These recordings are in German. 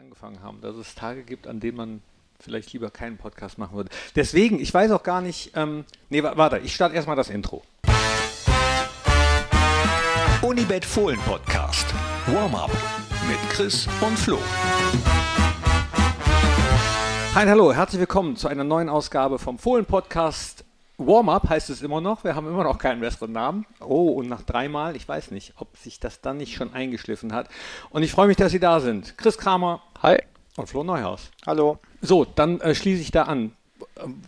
angefangen haben, dass es Tage gibt, an denen man vielleicht lieber keinen Podcast machen würde. Deswegen, ich weiß auch gar nicht, ähm, nee, warte, ich starte erstmal das Intro. Unibet Fohlen Podcast. Warm-up mit Chris und Flo. Hi, hallo, herzlich willkommen zu einer neuen Ausgabe vom Fohlen Podcast. Warm-up heißt es immer noch. Wir haben immer noch keinen besseren Namen. Oh, und nach dreimal, ich weiß nicht, ob sich das dann nicht schon eingeschliffen hat. Und ich freue mich, dass Sie da sind. Chris Kramer. Hi. Und Flo Neuhaus. Hallo. So, dann äh, schließe ich da an,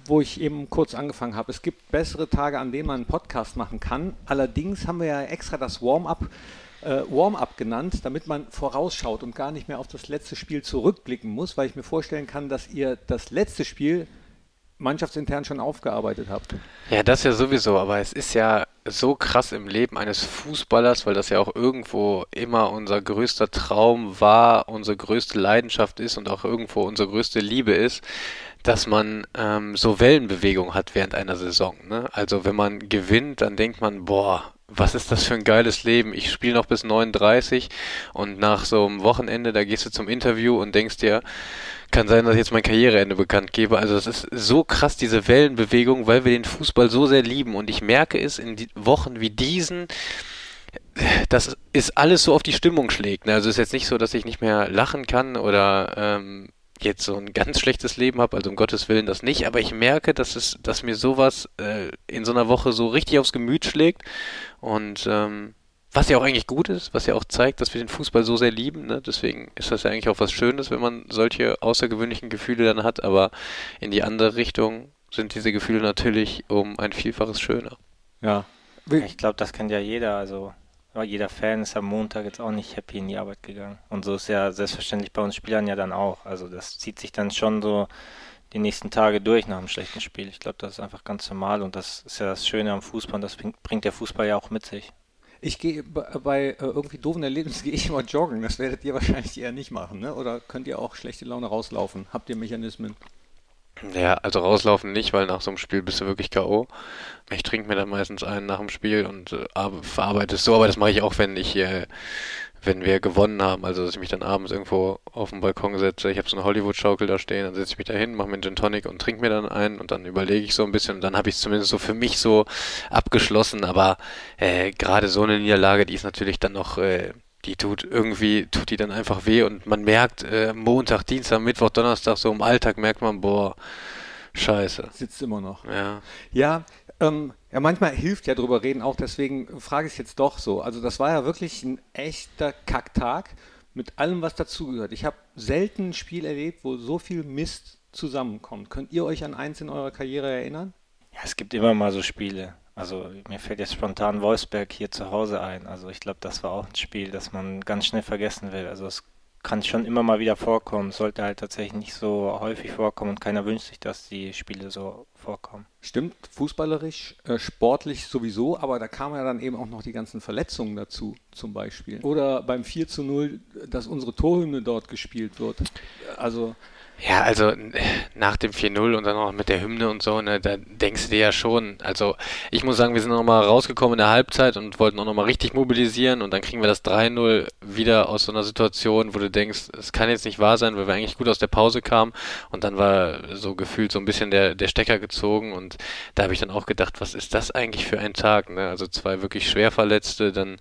wo ich eben kurz angefangen habe. Es gibt bessere Tage, an denen man einen Podcast machen kann. Allerdings haben wir ja extra das Warm-up äh, Warm-up genannt, damit man vorausschaut und gar nicht mehr auf das letzte Spiel zurückblicken muss, weil ich mir vorstellen kann, dass ihr das letzte Spiel mannschaftsintern schon aufgearbeitet habt. Ja, das ja sowieso, aber es ist ja so krass im Leben eines Fußballers, weil das ja auch irgendwo immer unser größter Traum war, unsere größte Leidenschaft ist und auch irgendwo unsere größte Liebe ist, dass man ähm, so Wellenbewegung hat während einer Saison. Ne? Also wenn man gewinnt, dann denkt man, boah, was ist das für ein geiles Leben? Ich spiele noch bis 39 und nach so einem Wochenende, da gehst du zum Interview und denkst dir, kann sein, dass ich jetzt mein Karriereende bekannt gebe. Also es ist so krass, diese Wellenbewegung, weil wir den Fußball so sehr lieben. Und ich merke es in Wochen wie diesen, dass es alles so auf die Stimmung schlägt. Also es ist jetzt nicht so, dass ich nicht mehr lachen kann oder ähm, jetzt so ein ganz schlechtes Leben habe, also um Gottes Willen das nicht, aber ich merke, dass es, dass mir sowas äh, in so einer Woche so richtig aufs Gemüt schlägt und ähm, was ja auch eigentlich gut ist, was ja auch zeigt, dass wir den Fußball so sehr lieben. Ne? Deswegen ist das ja eigentlich auch was Schönes, wenn man solche außergewöhnlichen Gefühle dann hat. Aber in die andere Richtung sind diese Gefühle natürlich um ein Vielfaches schöner. Ja. Ich glaube, das kennt ja jeder. Also jeder Fan ist am Montag jetzt auch nicht happy in die Arbeit gegangen. Und so ist ja selbstverständlich bei uns Spielern ja dann auch. Also das zieht sich dann schon so die nächsten Tage durch nach einem schlechten Spiel. Ich glaube, das ist einfach ganz normal und das ist ja das Schöne am Fußball und das bringt der Fußball ja auch mit sich. Ich gehe bei äh, irgendwie doofen Erlebnissen gehe ich immer joggen. Das werdet ihr wahrscheinlich eher nicht machen, ne? Oder könnt ihr auch schlechte Laune rauslaufen? Habt ihr Mechanismen? Ja, also rauslaufen nicht, weil nach so einem Spiel bist du wirklich K.O. Ich trinke mir dann meistens einen nach dem Spiel und äh, verarbeite es so, aber das mache ich auch, wenn ich äh, wenn wir gewonnen haben, also dass ich mich dann abends irgendwo auf den Balkon setze, ich habe so eine Hollywood-Schaukel da stehen, dann setze ich mich da hin, mache mir einen Gin Tonic und trinke mir dann einen und dann überlege ich so ein bisschen und dann habe ich es zumindest so für mich so abgeschlossen, aber äh, gerade so eine Niederlage, die ist natürlich dann noch, äh, die tut irgendwie, tut die dann einfach weh und man merkt äh, Montag, Dienstag, Mittwoch, Donnerstag, so im Alltag merkt man, boah, scheiße. Sitzt immer noch. Ja. Ja, ähm, ja, manchmal hilft ja drüber reden auch, deswegen frage ich es jetzt doch so. Also das war ja wirklich ein echter Kacktag mit allem, was dazugehört. Ich habe selten ein Spiel erlebt, wo so viel Mist zusammenkommt. Könnt ihr euch an eins in eurer Karriere erinnern? Ja, es gibt immer mal so Spiele. Also mir fällt jetzt spontan Wolfsberg hier zu Hause ein. Also ich glaube, das war auch ein Spiel, das man ganz schnell vergessen will. Also es kann schon immer mal wieder vorkommen, sollte halt tatsächlich nicht so häufig vorkommen und keiner wünscht sich, dass die Spiele so vorkommen. Stimmt, fußballerisch, äh, sportlich sowieso, aber da kamen ja dann eben auch noch die ganzen Verletzungen dazu, zum Beispiel. Oder beim 4 zu 0, dass unsere Torhymne dort gespielt wird. Also ja, also nach dem 4-0 und dann auch mit der Hymne und so, ne, da denkst du dir ja schon, also ich muss sagen, wir sind nochmal rausgekommen in der Halbzeit und wollten auch nochmal richtig mobilisieren und dann kriegen wir das 3-0 wieder aus so einer Situation, wo du denkst, es kann jetzt nicht wahr sein, weil wir eigentlich gut aus der Pause kamen und dann war so gefühlt so ein bisschen der, der Stecker gezogen und da habe ich dann auch gedacht, was ist das eigentlich für ein Tag, ne? Also zwei wirklich schwer Verletzte, dann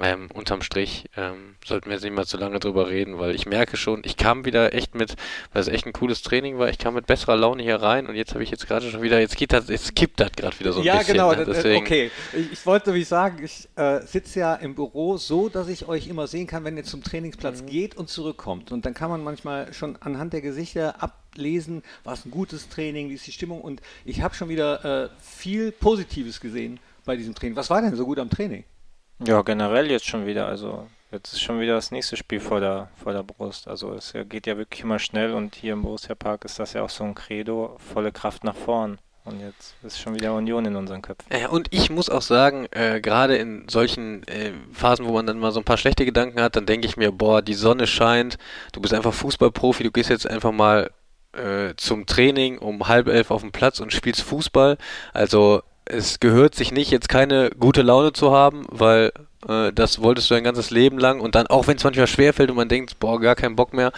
ähm, unterm Strich ähm, sollten wir jetzt nicht mal zu lange drüber reden, weil ich merke schon, ich kam wieder echt mit, weil es echt ein cooles Training war, ich kam mit besserer Laune hier rein und jetzt habe ich jetzt gerade schon wieder, jetzt geht das, jetzt kippt das gerade wieder so ein ja, bisschen. Ja, genau, ne? Deswegen, okay. Ich, ich wollte wie sagen, ich äh, sitze ja im Büro so, dass ich euch immer sehen kann, wenn ihr zum Trainingsplatz mhm. geht und zurückkommt. Und dann kann man manchmal schon anhand der Gesichter ablesen, war es ein gutes Training, wie ist die Stimmung und ich habe schon wieder äh, viel Positives gesehen bei diesem Training. Was war denn so gut am Training? Ja, generell jetzt schon wieder. Also jetzt ist schon wieder das nächste Spiel vor der, vor der Brust. Also es geht ja wirklich immer schnell und hier im Borussia Park ist das ja auch so ein Credo, volle Kraft nach vorn. Und jetzt ist schon wieder Union in unseren Köpfen. Ja, und ich muss auch sagen, äh, gerade in solchen äh, Phasen, wo man dann mal so ein paar schlechte Gedanken hat, dann denke ich mir, boah, die Sonne scheint, du bist einfach Fußballprofi, du gehst jetzt einfach mal äh, zum Training um halb elf auf den Platz und spielst Fußball. Also es gehört sich nicht, jetzt keine gute Laune zu haben, weil Äh, das wolltest du dein ganzes Leben lang und dann, auch wenn es manchmal schwerfällt und man denkt, boah, gar keinen Bock mehr,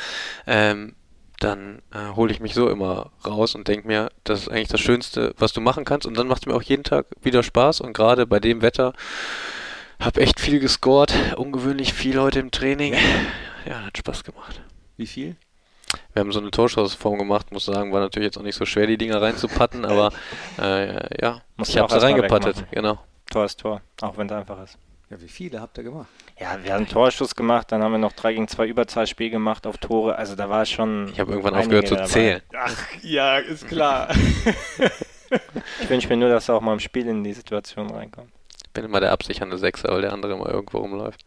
ähm, dann äh, hole ich mich so immer raus und denke mir, das ist eigentlich das Schönste, was du machen kannst. Und dann macht es mir auch jeden Tag wieder Spaß. Und gerade bei dem Wetter habe echt viel gescored, ungewöhnlich viel heute im Training. Ja, hat Spaß gemacht. Wie viel? Wir haben so eine Torschussform gemacht, muss sagen, war natürlich jetzt auch nicht so schwer, die Dinger reinzupatten, aber äh, ja, Musst ich habe sie reingepattet, genau. Tor ist Tor, auch wenn es einfach ist. Ja, wie viele habt ihr gemacht? Ja, wir haben einen Torschuss gemacht, dann haben wir noch 3 gegen 2 Überzahlspiel gemacht auf Tore. Also da war schon. Ich habe irgendwann aufgehört zu dabei. zählen. Ach, ja, ist klar. Ich wünsche mir nur, dass er auch mal im Spiel in die Situation reinkommt. Ich bin immer der absichernde Sechser, weil der andere immer irgendwo rumläuft.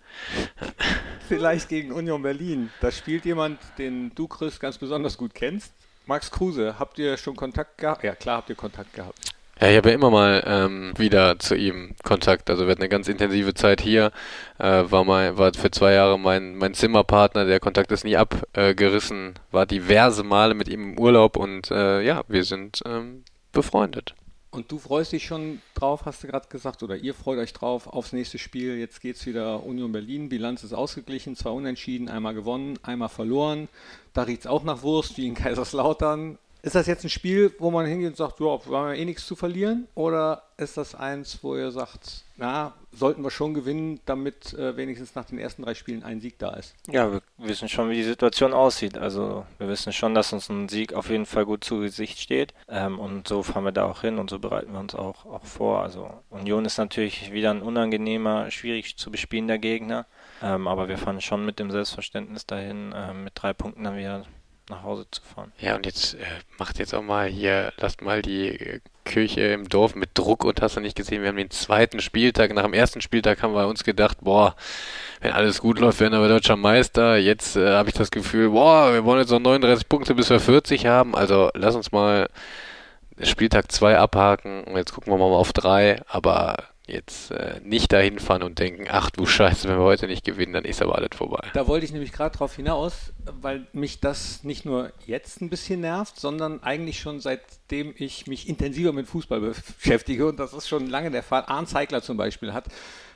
Vielleicht gegen Union Berlin. Da spielt jemand, den du, Chris, ganz besonders gut kennst. Max Kruse, habt ihr schon Kontakt gehabt? Ja, klar habt ihr Kontakt gehabt. Ja, ich habe ja immer mal ähm, wieder zu ihm Kontakt. Also wir hatten eine ganz intensive Zeit hier. Äh, war mal, war für zwei Jahre mein, mein Zimmerpartner. Der Kontakt ist nie abgerissen. War diverse Male mit ihm im Urlaub und äh, ja, wir sind ähm, befreundet. Und du freust dich schon drauf, hast du gerade gesagt, oder ihr freut euch drauf aufs nächste Spiel. Jetzt geht es wieder Union Berlin. Bilanz ist ausgeglichen, zwei Unentschieden, einmal gewonnen, einmal verloren. Da riecht es auch nach Wurst, wie in Kaiserslautern. Ist das jetzt ein Spiel, wo man hingeht und sagt, ja, wir haben ja eh nichts zu verlieren? Oder ist das eins, wo ihr sagt, na, sollten wir schon gewinnen, damit äh, wenigstens nach den ersten drei Spielen ein Sieg da ist? Ja, wir wissen schon, wie die Situation aussieht. Also wir wissen schon, dass uns ein Sieg auf jeden Fall gut zu Gesicht steht. Ähm, und so fahren wir da auch hin und so bereiten wir uns auch, auch vor. Also Union ist natürlich wieder ein unangenehmer, schwierig zu bespielender Gegner. Ähm, aber wir fahren schon mit dem Selbstverständnis dahin, ähm, mit drei Punkten dann wieder nach Hause zu fahren. Ja, und jetzt äh, macht jetzt auch mal hier, lasst mal die äh, Kirche im Dorf mit Druck und hast du nicht gesehen, wir haben den zweiten Spieltag, nach dem ersten Spieltag haben wir uns gedacht, boah, wenn alles gut läuft, werden wir deutscher Meister. Jetzt äh, habe ich das Gefühl, boah, wir wollen jetzt noch 39 Punkte, bis wir 40 haben. Also lass uns mal Spieltag 2 abhaken und jetzt gucken wir mal auf 3, aber jetzt äh, nicht dahin fahren und denken, ach du Scheiße, wenn wir heute nicht gewinnen, dann ist aber alles vorbei. Da wollte ich nämlich gerade drauf hinaus, weil mich das nicht nur jetzt ein bisschen nervt, sondern eigentlich schon seitdem ich mich intensiver mit Fußball beschäftige und das ist schon lange der Fall. Arndt Zeigler zum Beispiel hat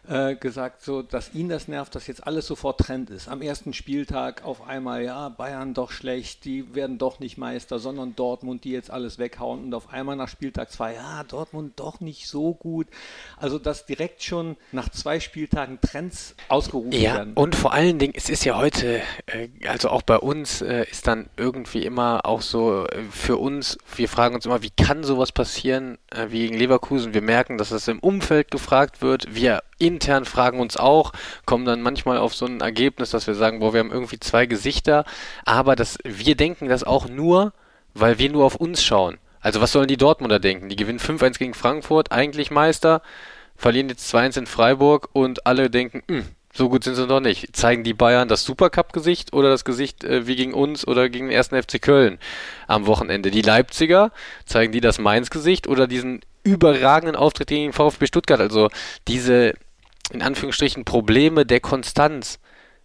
äh, gesagt, so, dass ihn das nervt, dass jetzt alles sofort Trend ist. Am ersten Spieltag auf einmal, ja, Bayern doch schlecht, die werden doch nicht Meister, sondern Dortmund, die jetzt alles weghauen und auf einmal nach Spieltag zwei, ja, Dortmund doch nicht so gut. Also, dass direkt schon nach zwei Spieltagen Trends ausgerufen Ja, werden. und vor allen Dingen, es ist ja heute, äh, also auch bei uns, äh, ist dann irgendwie immer auch so für uns, wir fragen uns immer, wie kann sowas passieren wie gegen Leverkusen? Wir merken, dass es im Umfeld gefragt wird. Wir intern fragen uns auch, kommen dann manchmal auf so ein Ergebnis, dass wir sagen, boah, wir haben irgendwie zwei Gesichter, aber das, wir denken das auch nur, weil wir nur auf uns schauen. Also was sollen die Dortmunder denken? Die gewinnen 5-1 gegen Frankfurt, eigentlich Meister, verlieren jetzt 2-1 in Freiburg und alle denken, "Hm, so gut sind sie noch nicht. Zeigen die Bayern das Supercup-Gesicht oder das Gesicht äh, wie gegen uns oder gegen den ersten FC Köln am Wochenende? Die Leipziger, zeigen die das Mainz-Gesicht oder diesen überragenden Auftritt gegen den VfB Stuttgart? Also diese, in Anführungsstrichen, Probleme der Konstanz.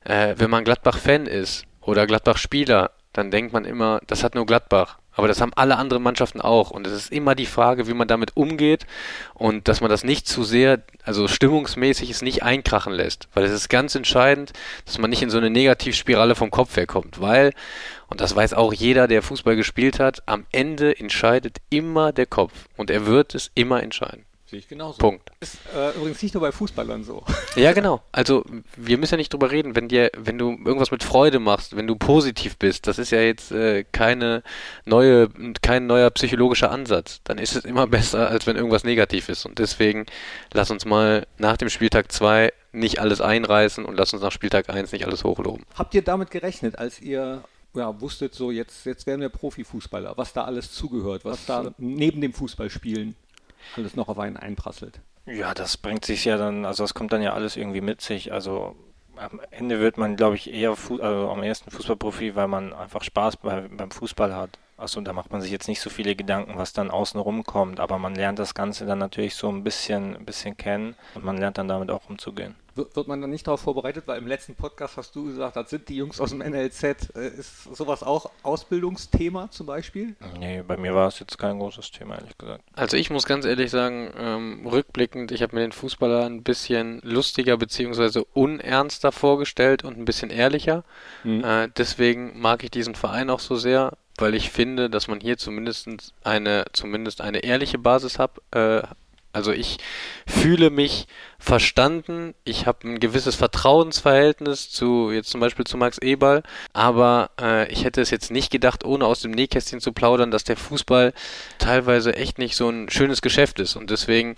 Äh, wenn man Gladbach-Fan ist oder Gladbach-Spieler, dann denkt man immer, das hat nur Gladbach. Aber das haben alle anderen Mannschaften auch. Und es ist immer die Frage, wie man damit umgeht und dass man das nicht zu sehr, also stimmungsmäßig es nicht einkrachen lässt. Weil es ist ganz entscheidend, dass man nicht in so eine Negativspirale vom Kopf herkommt. Weil, und das weiß auch jeder, der Fußball gespielt hat, am Ende entscheidet immer der Kopf. Und er wird es immer entscheiden. Sehe ich genauso. Punkt. Ist äh, übrigens nicht nur bei Fußballern so. Ja, genau. Also wir müssen ja nicht drüber reden, wenn dir, wenn du irgendwas mit Freude machst, wenn du positiv bist, das ist ja jetzt äh, keine neue, kein neuer psychologischer Ansatz. Dann ist es immer besser, als wenn irgendwas negativ ist. Und deswegen lass uns mal nach dem Spieltag 2 nicht alles einreißen und lass uns nach Spieltag 1 nicht alles hochloben. Habt ihr damit gerechnet, als ihr ja, wusstet, so jetzt, jetzt werden wir Profifußballer, was da alles zugehört, was da neben dem Fußballspielen alles noch auf einen einprasselt? Ja, das bringt sich ja dann, also das kommt dann ja alles irgendwie mit sich. Also am Ende wird man, glaube ich, eher Fu also am ersten Fußballprofi, weil man einfach Spaß bei, beim Fußball hat. Achso, da macht man sich jetzt nicht so viele Gedanken, was dann außen rumkommt, aber man lernt das Ganze dann natürlich so ein bisschen, ein bisschen kennen und man lernt dann damit auch umzugehen. Wird man dann nicht darauf vorbereitet, weil im letzten Podcast hast du gesagt, das sind die Jungs aus dem NLZ. Äh, ist sowas auch Ausbildungsthema zum Beispiel? Nee, bei mir war es jetzt kein großes Thema, ehrlich gesagt. Also ich muss ganz ehrlich sagen, ähm, rückblickend, ich habe mir den Fußballer ein bisschen lustiger bzw. unernster vorgestellt und ein bisschen ehrlicher. Mhm. Äh, deswegen mag ich diesen Verein auch so sehr, weil ich finde, dass man hier zumindest eine, zumindest eine ehrliche Basis hat, äh, also ich fühle mich verstanden, ich habe ein gewisses Vertrauensverhältnis zu, jetzt zum Beispiel zu Max Eberl, aber äh, ich hätte es jetzt nicht gedacht, ohne aus dem Nähkästchen zu plaudern, dass der Fußball teilweise echt nicht so ein schönes Geschäft ist. Und deswegen,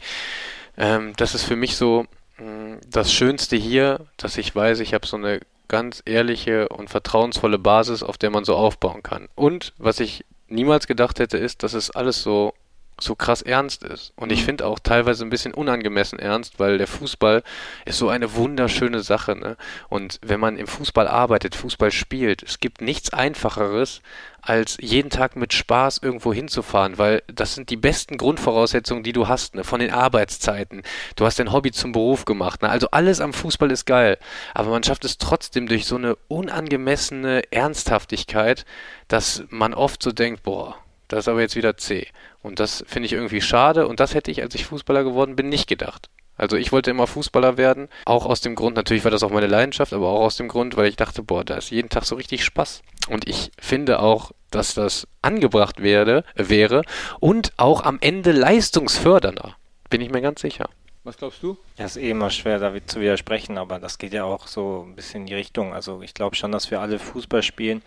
ähm, das ist für mich so mh, mm, das Schönste hier, dass ich weiß, ich habe so eine ganz ehrliche und vertrauensvolle Basis, auf der man so aufbauen kann. Und was ich niemals gedacht hätte, ist, dass es alles so so krass ernst ist. Und ich mhm. finde auch teilweise ein bisschen unangemessen ernst, weil der Fußball ist so eine wunderschöne Sache. Ne? Und wenn man im Fußball arbeitet, Fußball spielt, es gibt nichts Einfacheres, als jeden Tag mit Spaß irgendwo hinzufahren, weil das sind die besten Grundvoraussetzungen, die du hast, ne? von den Arbeitszeiten. Du hast dein Hobby zum Beruf gemacht. Ne? Also alles am Fußball ist geil. Aber man schafft es trotzdem durch so eine unangemessene Ernsthaftigkeit, dass man oft so denkt, boah, das ist aber jetzt wieder C. Und das finde ich irgendwie schade und das hätte ich, als ich Fußballer geworden bin, nicht gedacht. Also ich wollte immer Fußballer werden, auch aus dem Grund, natürlich war das auch meine Leidenschaft, aber auch aus dem Grund, weil ich dachte, boah, da ist jeden Tag so richtig Spaß. Und ich finde auch, dass das angebracht werde, wäre und auch am Ende leistungsfördernder. Bin ich mir ganz sicher. Was glaubst du? Ja, ist eh immer schwer, da zu widersprechen, aber das geht ja auch so ein bisschen in die Richtung. Also ich glaube schon, dass wir alle Fußball spielen,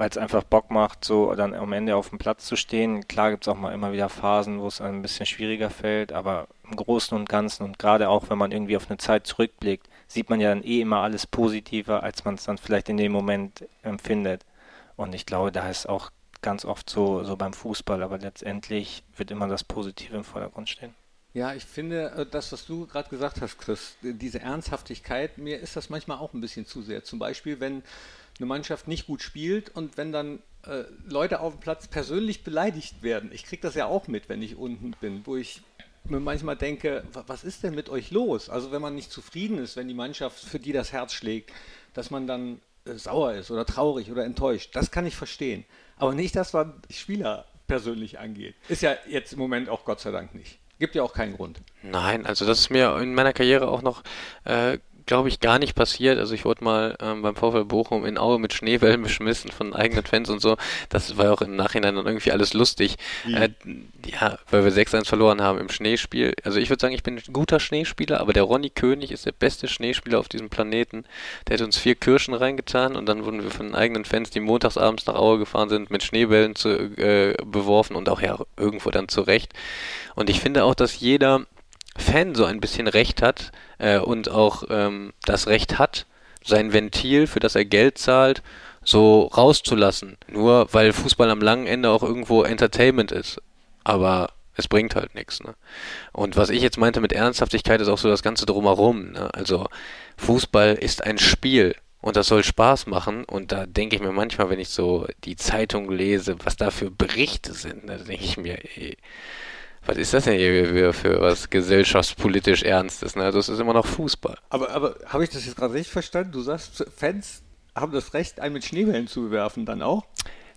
weil es einfach Bock macht, so dann am Ende auf dem Platz zu stehen. Klar gibt es auch mal immer wieder Phasen, wo es ein bisschen schwieriger fällt, aber im Großen und Ganzen und gerade auch, wenn man irgendwie auf eine Zeit zurückblickt, sieht man ja dann eh immer alles positiver, als man es dann vielleicht in dem Moment empfindet. Und ich glaube, da ist auch ganz oft so, so beim Fußball, aber letztendlich wird immer das Positive im Vordergrund stehen. Ja, ich finde, äh, das, was du gerade gesagt hast, Chris, diese Ernsthaftigkeit, mir ist das manchmal auch ein bisschen zu sehr. Zum Beispiel, wenn eine Mannschaft nicht gut spielt und wenn dann äh, Leute auf dem Platz persönlich beleidigt werden. Ich kriege das ja auch mit, wenn ich unten bin, wo ich mir manchmal denke, was ist denn mit euch los? Also wenn man nicht zufrieden ist, wenn die Mannschaft, für die das Herz schlägt, dass man dann äh, sauer ist oder traurig oder enttäuscht. Das kann ich verstehen. Aber nicht das, was Spieler persönlich angeht. Ist ja jetzt im Moment auch Gott sei Dank nicht. Gibt ja auch keinen Grund. Nein, also das ist mir in meiner Karriere auch noch äh, glaube ich, gar nicht passiert. Also ich wurde mal ähm, beim VfL Bochum in Aue mit Schneewellen beschmissen von eigenen Fans und so. Das war auch im Nachhinein dann irgendwie alles lustig. Äh, ja, weil wir 6-1 verloren haben im Schneespiel. Also ich würde sagen, ich bin ein guter Schneespieler, aber der Ronny König ist der beste Schneespieler auf diesem Planeten. Der hat uns vier Kirschen reingetan und dann wurden wir von den eigenen Fans, die montagsabends nach Aue gefahren sind, mit Schneebällen zu, äh, beworfen und auch ja irgendwo dann zurecht. Und ich finde auch, dass jeder Fan so ein bisschen Recht hat äh, und auch ähm, das Recht hat, sein Ventil, für das er Geld zahlt, so rauszulassen. Nur weil Fußball am langen Ende auch irgendwo Entertainment ist. Aber es bringt halt nichts. Ne? Und was ich jetzt meinte mit Ernsthaftigkeit ist auch so das Ganze drumherum. Ne? Also Fußball ist ein Spiel und das soll Spaß machen. Und da denke ich mir manchmal, wenn ich so die Zeitung lese, was da für Berichte sind, da denke ich mir, ey, was ist das denn hier für was gesellschaftspolitisch Ernstes? Ne? Es ist immer noch Fußball. Aber, aber habe ich das jetzt gerade richtig verstanden? Du sagst, Fans haben das Recht, einen mit Schneebällen zu bewerfen, dann auch?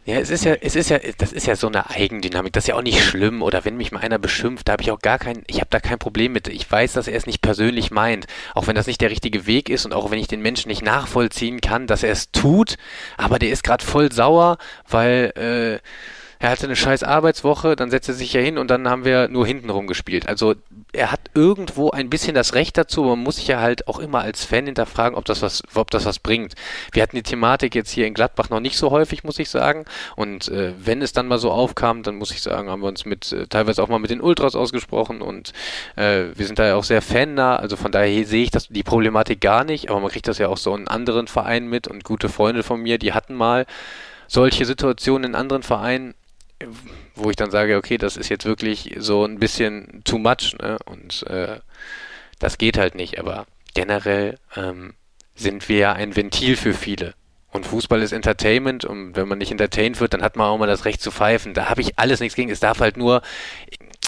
Ja, es ist ja, es ist ja, das ist ja so eine Eigendynamik. Das ist ja auch nicht schlimm. Oder wenn mich mal einer beschimpft, da habe ich auch gar kein, ich habe da kein Problem mit. Ich weiß, dass er es nicht persönlich meint. Auch wenn das nicht der richtige Weg ist und auch wenn ich den Menschen nicht nachvollziehen kann, dass er es tut. Aber der ist gerade voll sauer, weil, äh, er hatte eine scheiß Arbeitswoche, dann setzt er sich ja hin und dann haben wir nur hintenrum gespielt. Also er hat irgendwo ein bisschen das Recht dazu, man muss sich ja halt auch immer als Fan hinterfragen, ob das was, ob das was bringt. Wir hatten die Thematik jetzt hier in Gladbach noch nicht so häufig, muss ich sagen. Und äh, wenn es dann mal so aufkam, dann muss ich sagen, haben wir uns mit äh, teilweise auch mal mit den Ultras ausgesprochen und äh, wir sind da ja auch sehr fannah. Also von daher sehe ich das, die Problematik gar nicht, aber man kriegt das ja auch so in anderen Vereinen mit und gute Freunde von mir, die hatten mal solche Situationen in anderen Vereinen wo ich dann sage, okay, das ist jetzt wirklich so ein bisschen too much, ne? Und äh, das geht halt nicht. Aber generell ähm, sind wir ja ein Ventil für viele. Und Fußball ist Entertainment und wenn man nicht entertained wird, dann hat man auch mal das Recht zu pfeifen. Da habe ich alles nichts gegen. Es darf halt nur,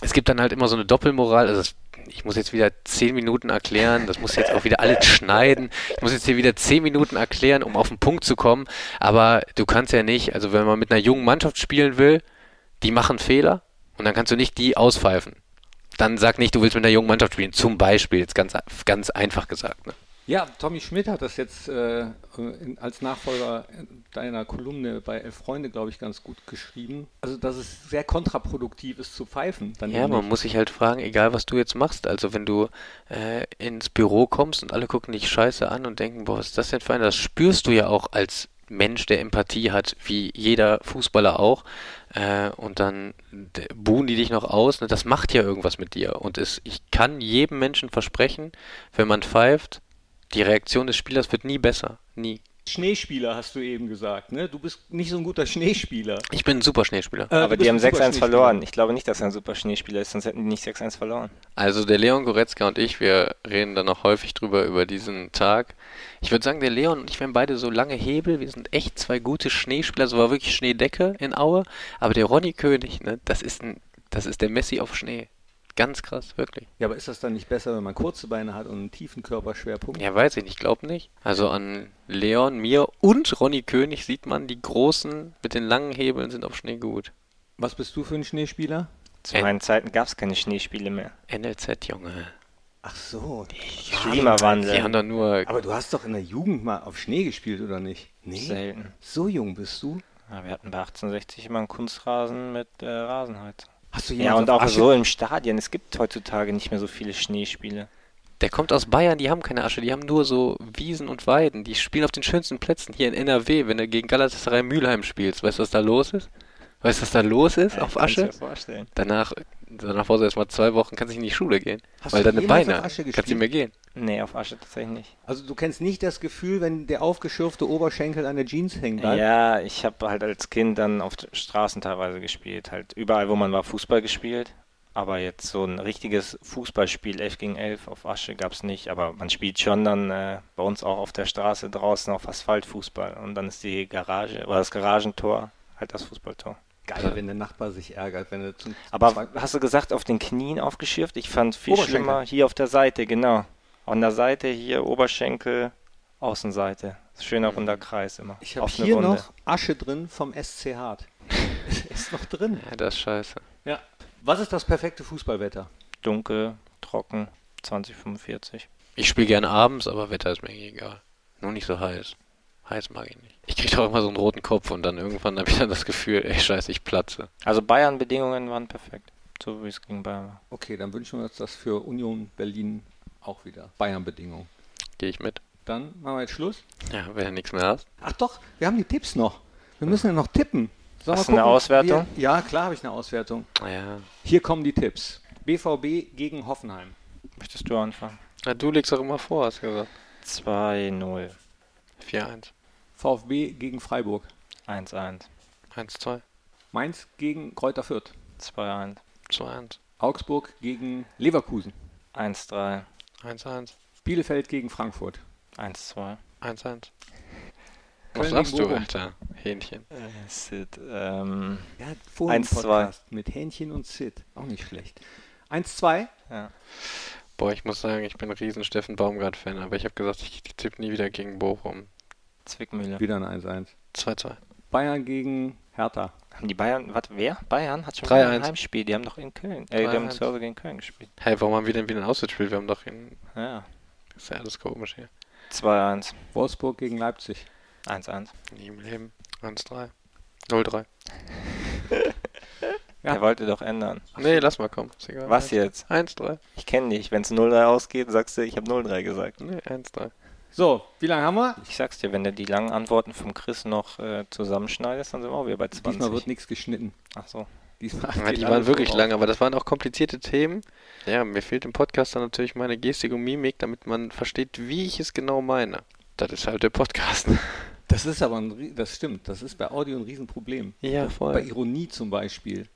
es gibt dann halt immer so eine Doppelmoral. Also ich muss jetzt wieder zehn Minuten erklären, das muss jetzt auch wieder alles schneiden. Ich muss jetzt hier wieder zehn Minuten erklären, um auf den Punkt zu kommen. Aber du kannst ja nicht, also wenn man mit einer jungen Mannschaft spielen will, die machen Fehler und dann kannst du nicht die auspfeifen. Dann sag nicht, du willst mit einer jungen Mannschaft spielen. Zum Beispiel, jetzt ganz, ganz einfach gesagt. Ne? Ja, Tommy Schmidt hat das jetzt äh, in, als Nachfolger deiner Kolumne bei Elf Freunde, glaube ich, ganz gut geschrieben. Also, dass es sehr kontraproduktiv ist zu pfeifen. ja, man muss sich halt fragen, egal was du jetzt machst. Also, wenn du äh, ins Büro kommst und alle gucken dich scheiße an und denken, boah, was ist das denn für einer? Das spürst du ja auch als Mensch, der Empathie hat, wie jeder Fußballer auch. Äh, und dann buhen die dich noch aus. Ne? Das macht ja irgendwas mit dir. Und es, ich kann jedem Menschen versprechen, wenn man pfeift, die Reaktion des Spielers wird nie besser. Nie. Schneespieler hast du eben gesagt, ne? Du bist nicht so ein guter Schneespieler. Ich bin ein super Schneespieler. Äh, aber die haben 6-1 verloren. Ich glaube nicht, dass er ein super Schneespieler ist, sonst hätten die nicht 6-1 verloren. Also der Leon Goretzka und ich, wir reden da noch häufig drüber über diesen Tag. Ich würde sagen, der Leon und ich, wir haben beide so lange Hebel. Wir sind echt zwei gute Schneespieler. So war wirklich Schneedecke in Aue. Aber der Ronny König, ne? Das ist ein, das ist der Messi auf Schnee. Ganz krass, wirklich. Ja, aber ist das dann nicht besser, wenn man kurze Beine hat und einen tiefen Körperschwerpunkt? Ja, weiß ich nicht, glaube nicht. Also an Leon, mir und Ronny König sieht man, die großen mit den langen Hebeln sind auf Schnee gut. Was bist du für ein Schneespieler? Zu meinen Zeiten gab es keine Schneespiele mehr. NLZ, Junge. Ach so. Die Klimawandel. Die haben doch nur. Aber du hast doch in der Jugend mal auf Schnee gespielt, oder nicht? Nee. Selten. So jung bist du? Ja, wir hatten bei 1860 immer einen Kunstrasen mit äh, Rasenheizung. Hast du ja, und auch Asche? so im Stadion. Es gibt heutzutage nicht mehr so viele Schneespiele. Der kommt aus Bayern, die haben keine Asche, die haben nur so Wiesen und Weiden. Die spielen auf den schönsten Plätzen hier in NRW, wenn du gegen Galatasaray Mülheim spielst. Weißt du, was da los ist? Weißt du, was da los ist ja, auf Asche? Danach, danach brauchst du erst mal zwei Wochen, kannst du nicht in die Schule gehen. Hast weil deine Beine, kannst du nicht mehr gehen. Nee, auf Asche tatsächlich nicht. Also du kennst nicht das Gefühl, wenn der aufgeschürfte Oberschenkel an der Jeans hängt bleibt? Ja, ich habe halt als Kind dann auf Straßen teilweise gespielt. Halt überall, wo man war, Fußball gespielt. Aber jetzt so ein richtiges Fußballspiel 11 gegen 11 auf Asche gab es nicht. Aber man spielt schon dann äh, bei uns auch auf der Straße draußen auf Asphalt Fußball. Und dann ist die Garage oder das Garagentor halt das Fußballtor. Geil, wenn der Nachbar sich ärgert, wenn er zum, Aber hast du gesagt, auf den Knien aufgeschürft? Ich fand viel schlimmer hier auf der Seite, genau. An der Seite hier Oberschenkel, Außenseite. Schöner runder Kreis immer. Ich habe hier Runde. noch Asche drin vom SC Hart. ist noch drin. Ja, das ist scheiße. Ja. Was ist das perfekte Fußballwetter? Dunkel, trocken, 2045. Ich spiele gerne abends, aber Wetter ist mir egal. Nur nicht so heiß. Heiß mag ich nicht. Ich kriege doch immer so einen roten Kopf und dann irgendwann habe ich dann das Gefühl, ey scheiße, ich platze. Also Bayern-Bedingungen waren perfekt. So wie es gegen Bayern war. Okay, dann wünschen wir uns das für Union Berlin auch wieder. Bayern-Bedingungen. Gehe ich mit. Dann machen wir jetzt Schluss. Ja, wenn du nichts mehr hast. Ach doch, wir haben die Tipps noch. Wir müssen ja noch tippen. Sollen Hast du eine Auswertung? Wir, ja, klar habe ich eine Auswertung. Ja. Hier kommen die Tipps. BVB gegen Hoffenheim. Möchtest du anfangen? Ja, du legst doch immer vor, hast du gesagt. 2-0. 4-1. VfB gegen Freiburg. 1-1. 1-2. Mainz gegen Kräuter Fürth. 2-1. 2-1. Augsburg gegen Leverkusen. 1-3. 1-1. Bielefeld gegen Frankfurt. 1-2. 1-1. Was sagst du, Alter? Hähnchen. Äh, Sid, ähm. Ja, vorhin 1-2. Mit Hähnchen und Sid. Auch nicht schlecht. 1-2. Ja. Boah, ich muss sagen, ich bin ein riesen Steffen Baumgart-Fan, aber ich habe gesagt, ich tippe nie wieder gegen Bochum. Zwickmühle. Wieder ein 1-1. 2-2. Bayern gegen Hertha. Haben die Bayern, was, wer? Bayern hat schon ein Heimspiel, die haben doch in Köln, äh, die haben zu Hause gegen Köln gespielt. Hey, warum haben wir denn wieder ein Auswärtsspiel? Wir haben doch in. Ja. Das ist ja alles komisch hier. 2-1. Wolfsburg gegen Leipzig. 1-1. Nie im Leben. 1-3. 0-3. Ja. Der wollte doch ändern. Nee, lass mal kommen. Was jetzt? 1-3. Ich kenne dich. Wenn es 0-3 ausgeht, sagst du, ich habe 0-3 gesagt. Nee, 1-3. So, wie lange haben wir? Ich sag's dir, wenn du die langen Antworten vom Chris noch äh, zusammenschneidest, dann sind wir auch wieder bei 20. Diesmal wird nichts geschnitten. Ach so. Diesmal ja, die waren wirklich lang, aber das waren auch komplizierte Themen. Ja, mir fehlt im Podcast dann natürlich meine Gestik und Mimik, damit man versteht, wie ich es genau meine. Das ist halt der Podcast. Das ist aber ein, das stimmt, das ist bei Audio ein Riesenproblem. Ja, voll. Bei Ironie zum Beispiel.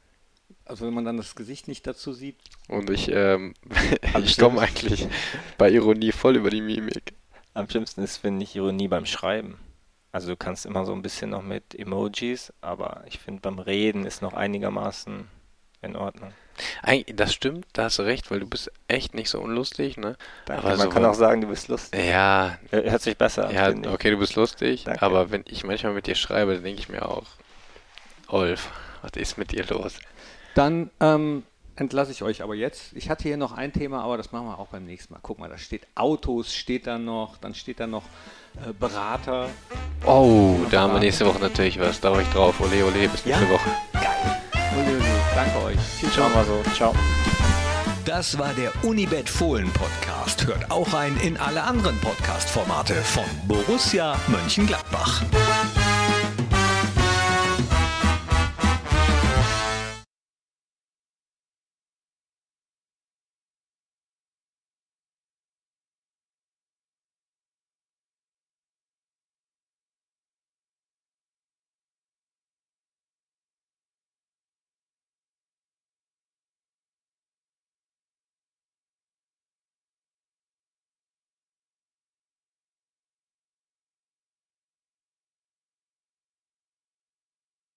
Also wenn man dann das Gesicht nicht dazu sieht. Und ich, ähm, ich komme eigentlich bei Ironie voll über die Mimik. Am schlimmsten ist, finde ich, Ironie beim Schreiben. Also du kannst immer so ein bisschen noch mit Emojis, aber ich finde beim Reden ist noch einigermaßen in Ordnung. Das stimmt, da hast du recht, weil du bist echt nicht so unlustig, ne? Danke. Aber Man so kann auch sagen, du bist lustig. Ja. Hört sich besser an. Ja, okay, du bist lustig, Danke. aber wenn ich manchmal mit dir schreibe, dann denke ich mir auch, Olf, was ist mit dir los? Dann ähm, entlasse ich euch aber jetzt. Ich hatte hier noch ein Thema, aber das machen wir auch beim nächsten Mal. Guck mal, da steht Autos, steht da noch, dann steht da noch äh, Berater. Oh, da haben wir nächste Woche natürlich was. Da war ich drauf. Ole, ole, bis nächste ja? Woche. Geil. Ole, ole. Danke euch. Tschüss. Schauen wir so. Ciao. Das war der Unibet Fohlen Podcast. Hört auch ein in alle anderen Podcast-Formate von Borussia Mönchengladbach.